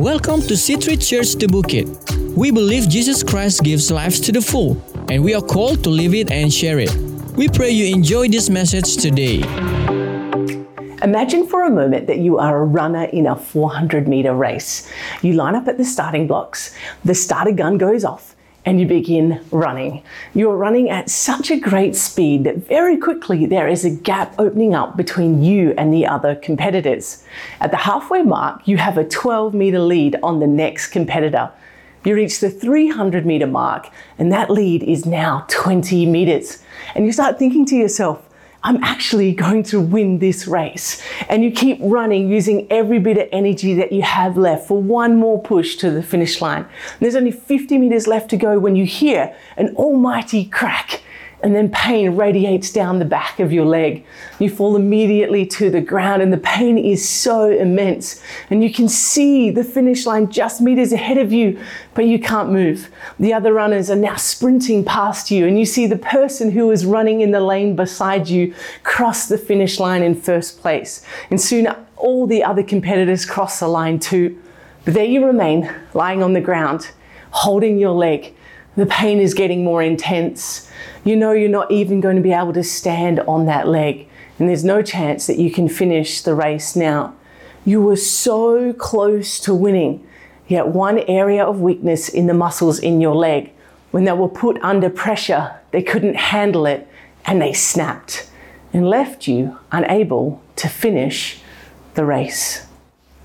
Welcome to C3 Church The Bukit. We believe Jesus Christ gives life to the full, and we are called to live it and share it. We pray you enjoy this message today. Imagine for a moment that you are a runner in a 400 meter race. You line up at the starting blocks, the starter gun goes off, and you begin running. You're running at such a great speed that very quickly there is a gap opening up between you and the other competitors. At the halfway mark, you have a 12 meter lead on the next competitor. You reach the 300 meter mark, and that lead is now 20 meters. And you start thinking to yourself, I'm actually going to win this race. And you keep running using every bit of energy that you have left for one more push to the finish line. And there's only 50 meters left to go when you hear an almighty crack and then pain radiates down the back of your leg. You fall immediately to the ground, and the pain is so immense. And you can see the finish line just meters ahead of you, but you can't move. The other runners are now sprinting past you, and you see the person who was running in the lane beside you cross the finish line in first place. And soon all the other competitors cross the line too. But there you remain, lying on the ground, holding your leg. The pain is getting more intense you know you're not even going to be able to stand on that leg, and there's no chance that you can finish the race now. You were so close to winning, yet one area of weakness in the muscles in your leg, when they were put under pressure, they couldn't handle it and they snapped and left you unable to finish the race.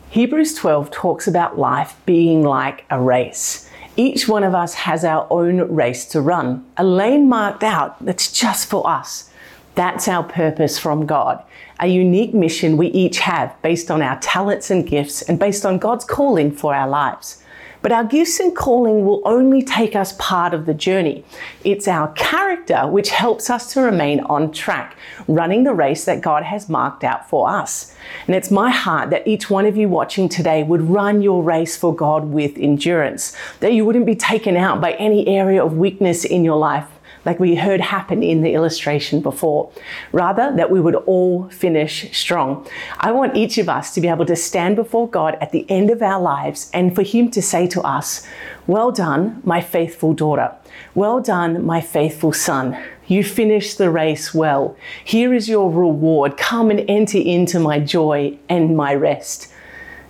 Hebrews 12 talks about life being like a race. Each one of us has our own race to run, a lane marked out that's just for us. That's our purpose from God, a unique mission we each have based on our talents and gifts and based on God's calling for our lives. But our gifts and calling will only take us part of the journey. It's our character which helps us to remain on track, running the race that God has marked out for us. And it's my heart that each one of you watching today would run your race for God with endurance, that you wouldn't be taken out by any area of weakness in your life like we heard happen in the illustration before. Rather, that we would all finish strong. I want each of us to be able to stand before God at the end of our lives and for Him to say to us, Well done, my faithful daughter. Well done, my faithful son. You finished the race well. Here is your reward. Come and enter into my joy and my rest.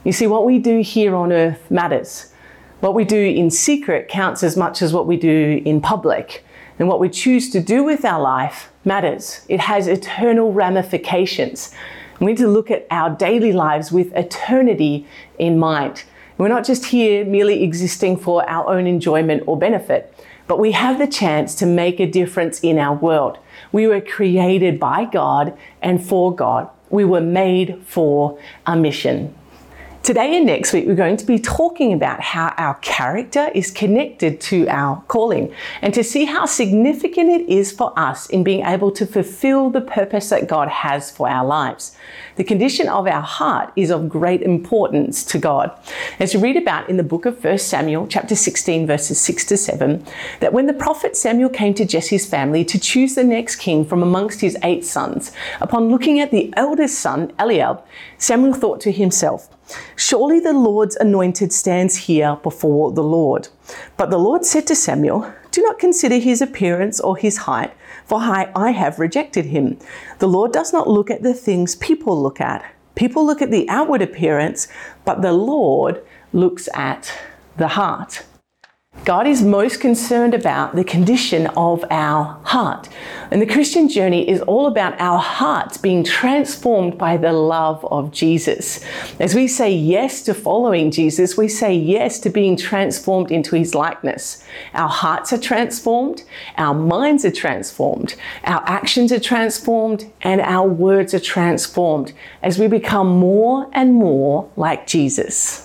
You see, what we do here on earth matters. What we do in secret counts as much as what we do in public. And what we choose to do with our life matters. It has eternal ramifications. We need to look at our daily lives with eternity in mind. We're not just here merely existing for our own enjoyment or benefit, but we have the chance to make a difference in our world. We were created by God and for God. We were made for a mission. Today and next week, we're going to be talking about how our character is connected to our calling and to see how significant it is for us in being able to fulfill the purpose that God has for our lives. The condition of our heart is of great importance to God. As you read about in the book of 1 Samuel, chapter 16, verses 6 to 7, that when the prophet Samuel came to Jesse's family to choose the next king from amongst his eight sons, upon looking at the eldest son, Eliab, Samuel thought to himself, Surely the Lord's anointed stands here before the Lord. But the Lord said to Samuel, Do not consider his appearance or his height, for I have rejected him. The Lord does not look at the things people look at. People look at the outward appearance, but the Lord looks at the heart. God is most concerned about the condition of our heart. And the Christian journey is all about our hearts being transformed by the love of Jesus. As we say yes to following Jesus, we say yes to being transformed into his likeness. Our hearts are transformed, our minds are transformed, our actions are transformed, and our words are transformed as we become more and more like Jesus.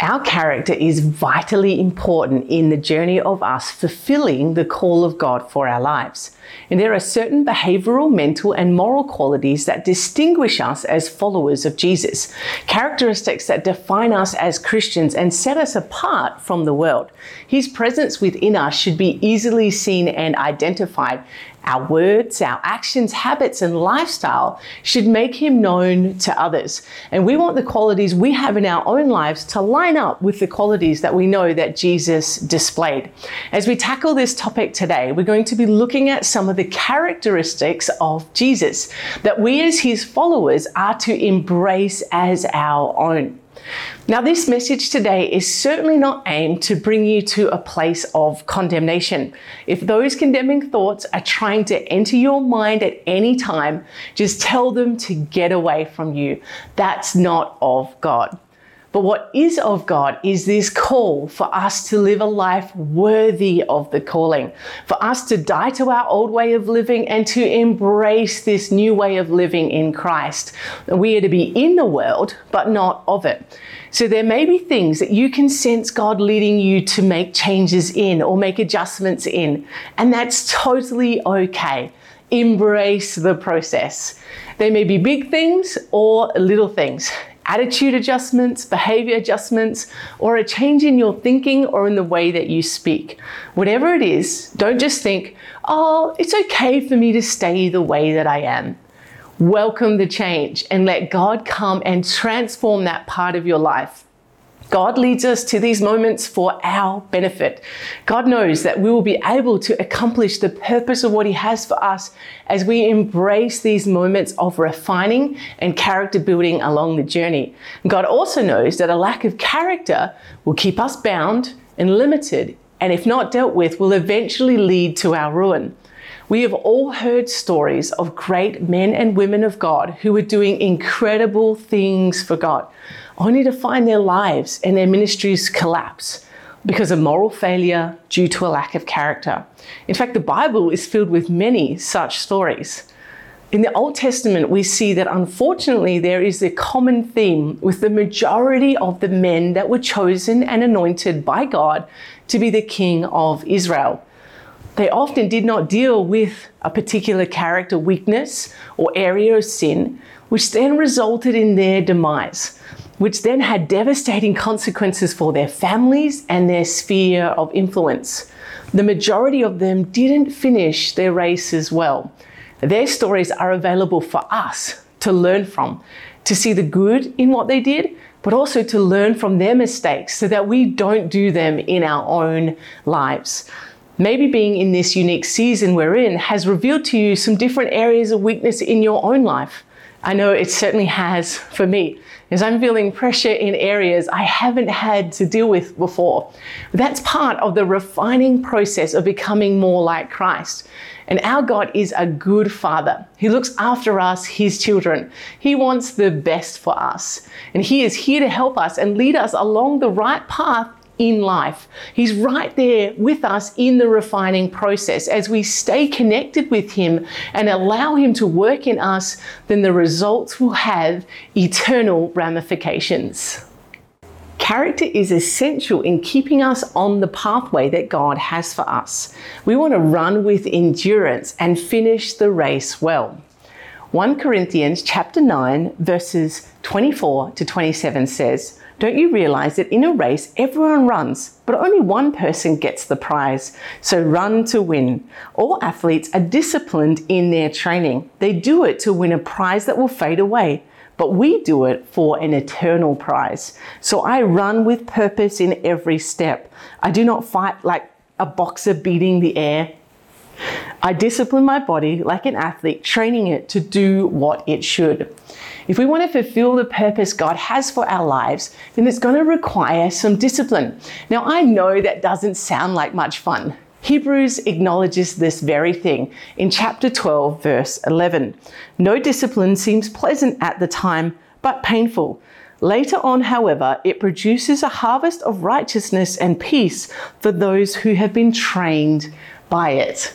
Our character is vitally important in the journey of us fulfilling the call of God for our lives. And there are certain behavioral, mental, and moral qualities that distinguish us as followers of Jesus, characteristics that define us as Christians and set us apart from the world. His presence within us should be easily seen and identified Our words, our actions, habits, and lifestyle should make him known to others. And we want the qualities we have in our own lives to line up with the qualities that we know that Jesus displayed. As we tackle this topic today, we're going to be looking at some of the characteristics of Jesus that we as his followers are to embrace as our own. Now, this message today is certainly not aimed to bring you to a place of condemnation. If those condemning thoughts are trying to enter your mind at any time, just tell them to get away from you. That's not of God. But what is of God is this call for us to live a life worthy of the calling, for us to die to our old way of living and to embrace this new way of living in Christ. We are to be in the world, but not of it. So there may be things that you can sense God leading you to make changes in or make adjustments in, and that's totally okay. Embrace the process. They may be big things or little things attitude adjustments, behavior adjustments, or a change in your thinking or in the way that you speak. Whatever it is, don't just think, oh, it's okay for me to stay the way that I am. Welcome the change and let God come and transform that part of your life. God leads us to these moments for our benefit. God knows that we will be able to accomplish the purpose of what He has for us as we embrace these moments of refining and character building along the journey. God also knows that a lack of character will keep us bound and limited, and if not dealt with, will eventually lead to our ruin. We have all heard stories of great men and women of God who were doing incredible things for God only to find their lives and their ministries collapse because of moral failure due to a lack of character. In fact, the Bible is filled with many such stories. In the Old Testament, we see that unfortunately there is a common theme with the majority of the men that were chosen and anointed by God to be the king of Israel. They often did not deal with a particular character weakness or area of sin, which then resulted in their demise which then had devastating consequences for their families and their sphere of influence. The majority of them didn't finish their race as well. Their stories are available for us to learn from, to see the good in what they did, but also to learn from their mistakes so that we don't do them in our own lives. Maybe being in this unique season we're in has revealed to you some different areas of weakness in your own life. I know it certainly has for me is I'm feeling pressure in areas I haven't had to deal with before. That's part of the refining process of becoming more like Christ. And our God is a good father. He looks after us, his children. He wants the best for us. And he is here to help us and lead us along the right path in life. He's right there with us in the refining process. As we stay connected with Him and allow Him to work in us, then the results will have eternal ramifications. Character is essential in keeping us on the pathway that God has for us. We want to run with endurance and finish the race well. 1 Corinthians chapter 9 verses 24 to 27 says, don't you realize that in a race, everyone runs, but only one person gets the prize? So run to win. All athletes are disciplined in their training. They do it to win a prize that will fade away, but we do it for an eternal prize. So I run with purpose in every step. I do not fight like a boxer beating the air. I discipline my body like an athlete, training it to do what it should. If we want to fulfill the purpose God has for our lives, then it's going to require some discipline. Now, I know that doesn't sound like much fun. Hebrews acknowledges this very thing in chapter 12, verse 11. No discipline seems pleasant at the time, but painful. Later on, however, it produces a harvest of righteousness and peace for those who have been trained by it.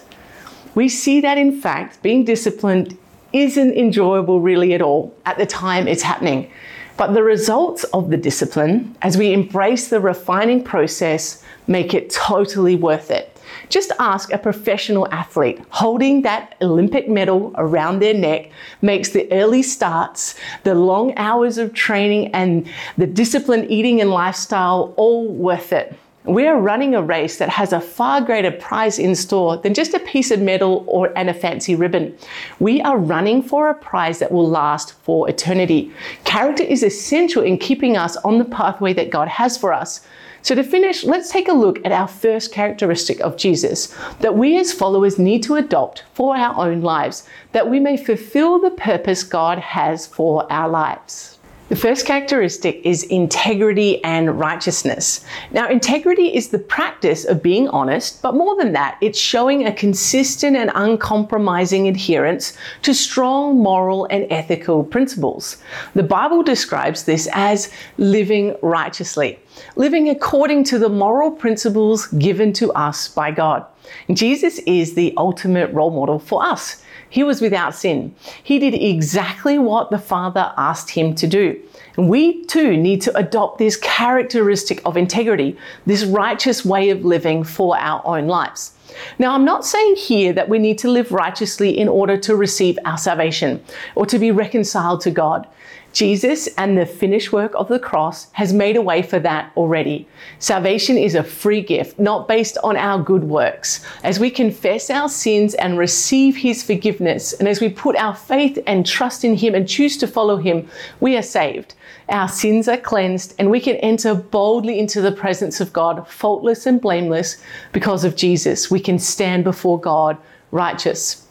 We see that, in fact, being disciplined isn't enjoyable really at all at the time it's happening. But the results of the discipline, as we embrace the refining process, make it totally worth it. Just ask a professional athlete. Holding that Olympic medal around their neck makes the early starts, the long hours of training, and the disciplined eating and lifestyle all worth it. We are running a race that has a far greater prize in store than just a piece of metal or and a fancy ribbon. We are running for a prize that will last for eternity. Character is essential in keeping us on the pathway that God has for us. So, to finish, let's take a look at our first characteristic of Jesus that we as followers need to adopt for our own lives, that we may fulfill the purpose God has for our lives. The first characteristic is integrity and righteousness. Now, integrity is the practice of being honest, but more than that, it's showing a consistent and uncompromising adherence to strong moral and ethical principles. The Bible describes this as living righteously, living according to the moral principles given to us by God. Jesus is the ultimate role model for us. He was without sin. He did exactly what the Father asked him to do. And we too need to adopt this characteristic of integrity, this righteous way of living for our own lives. Now, I'm not saying here that we need to live righteously in order to receive our salvation or to be reconciled to God. Jesus and the finished work of the cross has made a way for that already. Salvation is a free gift, not based on our good works. As we confess our sins and receive His forgiveness, and as we put our faith and trust in Him and choose to follow Him, we are saved. Our sins are cleansed, and we can enter boldly into the presence of God, faultless and blameless, because of Jesus. We can stand before God righteous.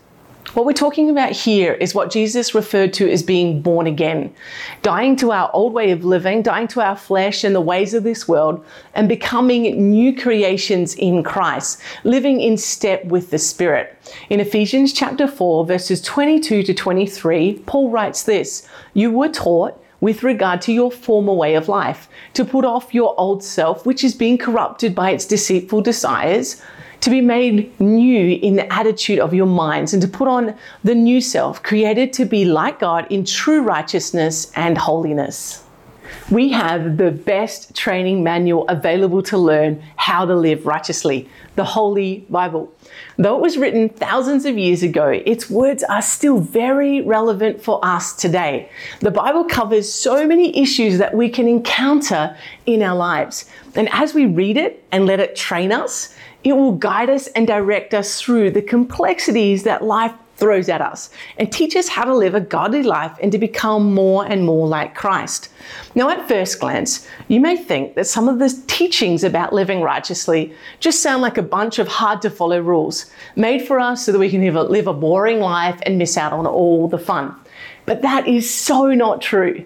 What we're talking about here is what Jesus referred to as being born again, dying to our old way of living, dying to our flesh and the ways of this world, and becoming new creations in Christ, living in step with the Spirit. In Ephesians chapter 4, verses 22 to 23, Paul writes this You were taught with regard to your former way of life, to put off your old self, which is being corrupted by its deceitful desires to be made new in the attitude of your minds and to put on the new self, created to be like God in true righteousness and holiness. We have the best training manual available to learn how to live righteously, the Holy Bible. Though it was written thousands of years ago, its words are still very relevant for us today. The Bible covers so many issues that we can encounter in our lives. And as we read it and let it train us, it will guide us and direct us through the complexities that life throws at us and teach us how to live a godly life and to become more and more like Christ. Now, at first glance, you may think that some of the teachings about living righteously just sound like a bunch of hard to follow rules made for us so that we can live a boring life and miss out on all the fun. But that is so not true.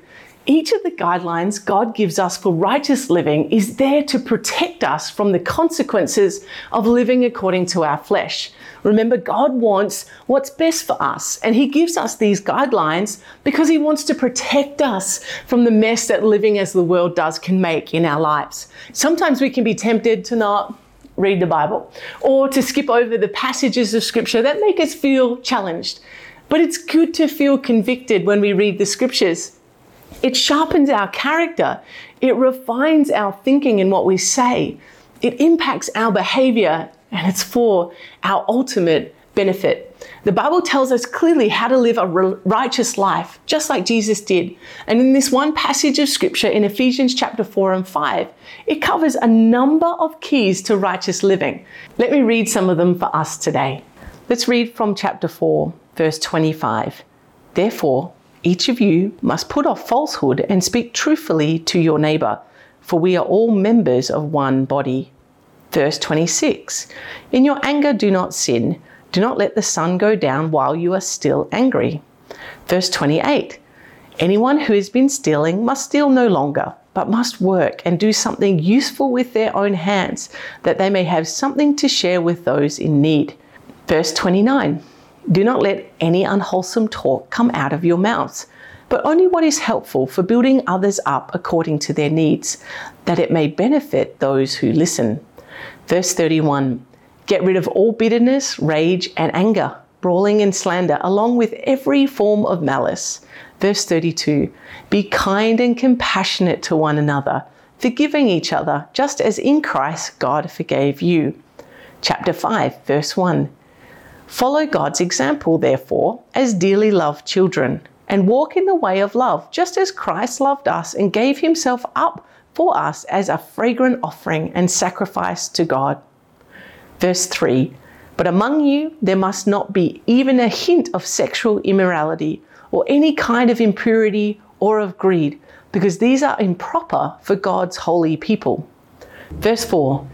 Each of the guidelines God gives us for righteous living is there to protect us from the consequences of living according to our flesh. Remember, God wants what's best for us, and He gives us these guidelines because He wants to protect us from the mess that living as the world does can make in our lives. Sometimes we can be tempted to not read the Bible or to skip over the passages of Scripture that make us feel challenged. But it's good to feel convicted when we read the Scriptures it sharpens our character. It refines our thinking and what we say. It impacts our behavior and it's for our ultimate benefit. The Bible tells us clearly how to live a righteous life, just like Jesus did. And in this one passage of scripture in Ephesians chapter 4 and 5, it covers a number of keys to righteous living. Let me read some of them for us today. Let's read from chapter 4, verse 25. Therefore, each of you must put off falsehood and speak truthfully to your neighbor, for we are all members of one body. Verse 26 In your anger, do not sin. Do not let the sun go down while you are still angry. Verse 28 Anyone who has been stealing must steal no longer, but must work and do something useful with their own hands, that they may have something to share with those in need. Verse 29 do not let any unwholesome talk come out of your mouths, but only what is helpful for building others up according to their needs, that it may benefit those who listen. Verse 31 Get rid of all bitterness, rage, and anger, brawling and slander, along with every form of malice. Verse 32 Be kind and compassionate to one another, forgiving each other, just as in Christ God forgave you. Chapter 5, verse 1 Follow God's example, therefore, as dearly loved children, and walk in the way of love, just as Christ loved us and gave himself up for us as a fragrant offering and sacrifice to God. Verse 3 But among you there must not be even a hint of sexual immorality or any kind of impurity or of greed, because these are improper for God's holy people. Verse 4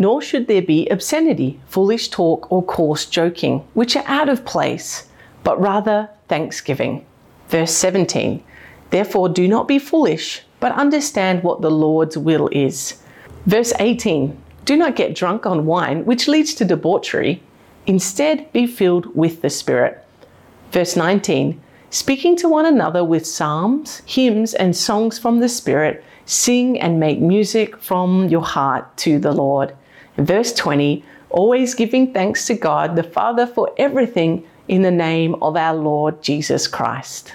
Nor should there be obscenity, foolish talk, or coarse joking, which are out of place, but rather thanksgiving. Verse 17 Therefore do not be foolish, but understand what the Lord's will is. Verse 18 Do not get drunk on wine, which leads to debauchery. Instead, be filled with the Spirit. Verse 19 Speaking to one another with psalms, hymns, and songs from the Spirit, sing and make music from your heart to the Lord. Verse 20 Always giving thanks to God the Father for everything in the name of our Lord Jesus Christ.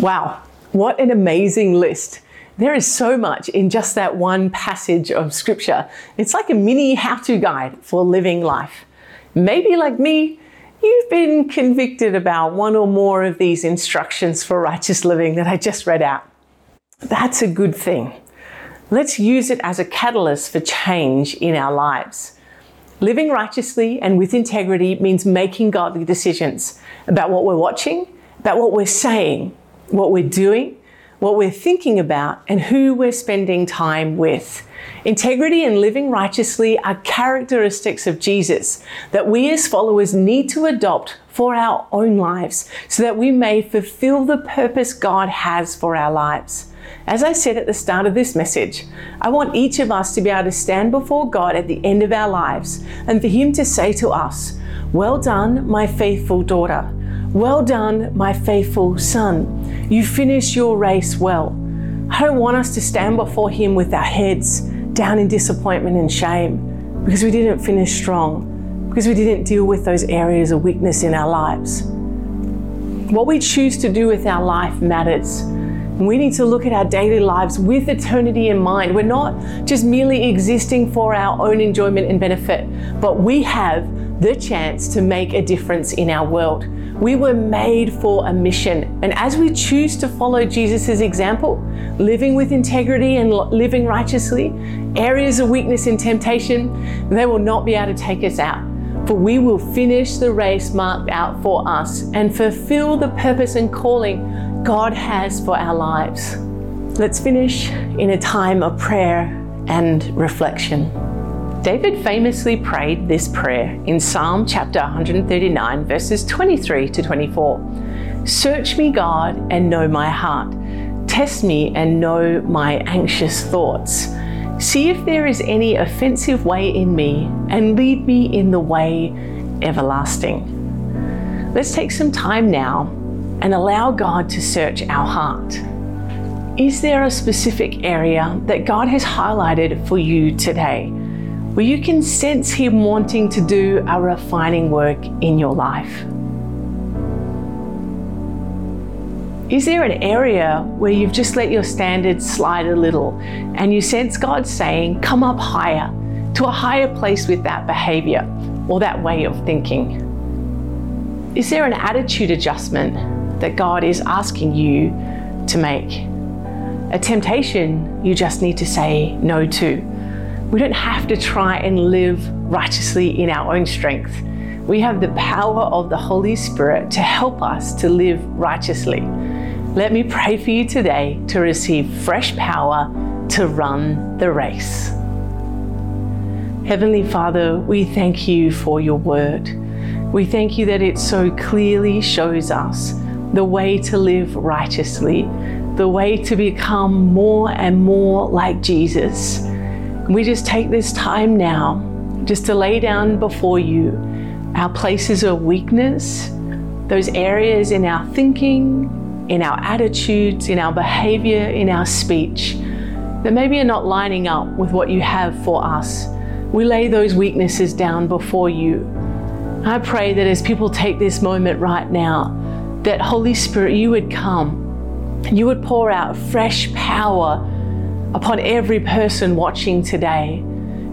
Wow, what an amazing list! There is so much in just that one passage of scripture. It's like a mini how to guide for living life. Maybe, like me, you've been convicted about one or more of these instructions for righteous living that I just read out. That's a good thing. Let's use it as a catalyst for change in our lives. Living righteously and with integrity means making godly decisions about what we're watching, about what we're saying, what we're doing, what we're thinking about, and who we're spending time with. Integrity and living righteously are characteristics of Jesus that we as followers need to adopt for our own lives so that we may fulfill the purpose God has for our lives. As I said at the start of this message, I want each of us to be able to stand before God at the end of our lives and for Him to say to us, Well done, my faithful daughter. Well done, my faithful son. You finished your race well. I don't want us to stand before Him with our heads down in disappointment and shame because we didn't finish strong, because we didn't deal with those areas of weakness in our lives. What we choose to do with our life matters. We need to look at our daily lives with eternity in mind. We're not just merely existing for our own enjoyment and benefit, but we have the chance to make a difference in our world. We were made for a mission. And as we choose to follow Jesus' example, living with integrity and living righteously, areas of weakness and temptation, they will not be able to take us out. For we will finish the race marked out for us and fulfill the purpose and calling God has for our lives. Let's finish in a time of prayer and reflection. David famously prayed this prayer in Psalm chapter 139, verses 23 to 24. Search me, God, and know my heart. Test me and know my anxious thoughts. See if there is any offensive way in me, and lead me in the way everlasting. Let's take some time now and allow God to search our heart. Is there a specific area that God has highlighted for you today? where you can sense Him wanting to do a refining work in your life? Is there an area where you've just let your standards slide a little and you sense God saying, Come up higher to a higher place with that behavior or that way of thinking? Is there an attitude adjustment that God is asking you to make? A temptation you just need to say no to we don't have to try and live righteously in our own strength. We have the power of the Holy Spirit to help us to live righteously. Let me pray for you today to receive fresh power to run the race. Heavenly Father, we thank you for your word. We thank you that it so clearly shows us the way to live righteously, the way to become more and more like Jesus. We just take this time now just to lay down before you our places of weakness, those areas in our thinking, in our attitudes, in our behavior, in our speech that maybe are not lining up with what you have for us. We lay those weaknesses down before you. I pray that as people take this moment right now, that Holy Spirit, you would come you would pour out fresh power upon every person watching today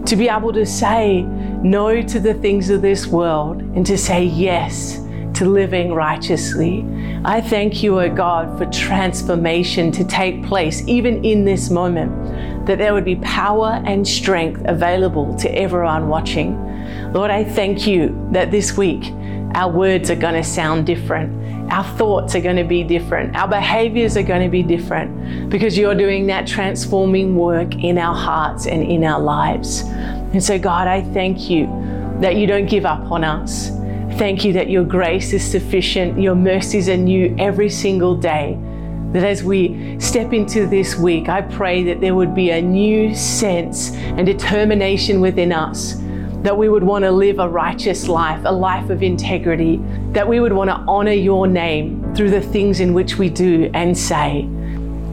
to be able to say no to the things of this world and to say yes to living righteously. I thank you, O God, for transformation to take place even in this moment. that there would be power and strength available to everyone watching. Lord, I thank you that this week our words are going to sound different. Our thoughts are going to be different. Our behaviors are going to be different because you're doing that transforming work in our hearts and in our lives. And so, God, I thank you that you don't give up on us. Thank you that your grace is sufficient, your mercies are new every single day. That as we step into this week, I pray that there would be a new sense and determination within us that we would want to live a righteous life, a life of integrity, that we would want to honor your name through the things in which we do and say.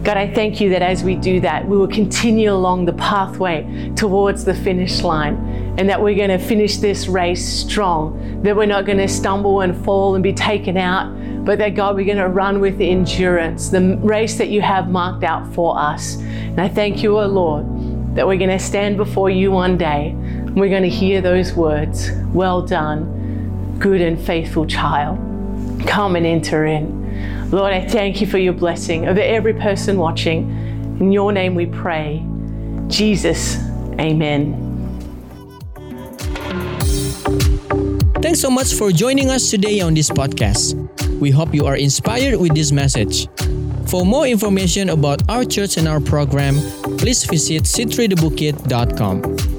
God, I thank you that as we do that, we will continue along the pathway towards the finish line and that we're going to finish this race strong, that we're not going to stumble and fall and be taken out, but that God, we're going to run with endurance, the race that you have marked out for us. And I thank you, O oh Lord, that we're going to stand before you one day and we're going to hear those words Well done, good and faithful child. Come and enter in. Lord, I thank you for your blessing over every person watching. In your name we pray. Jesus, amen. Thanks so much for joining us today on this podcast. We hope you are inspired with this message. For more information about our church and our program, please visit c3thebukit.com.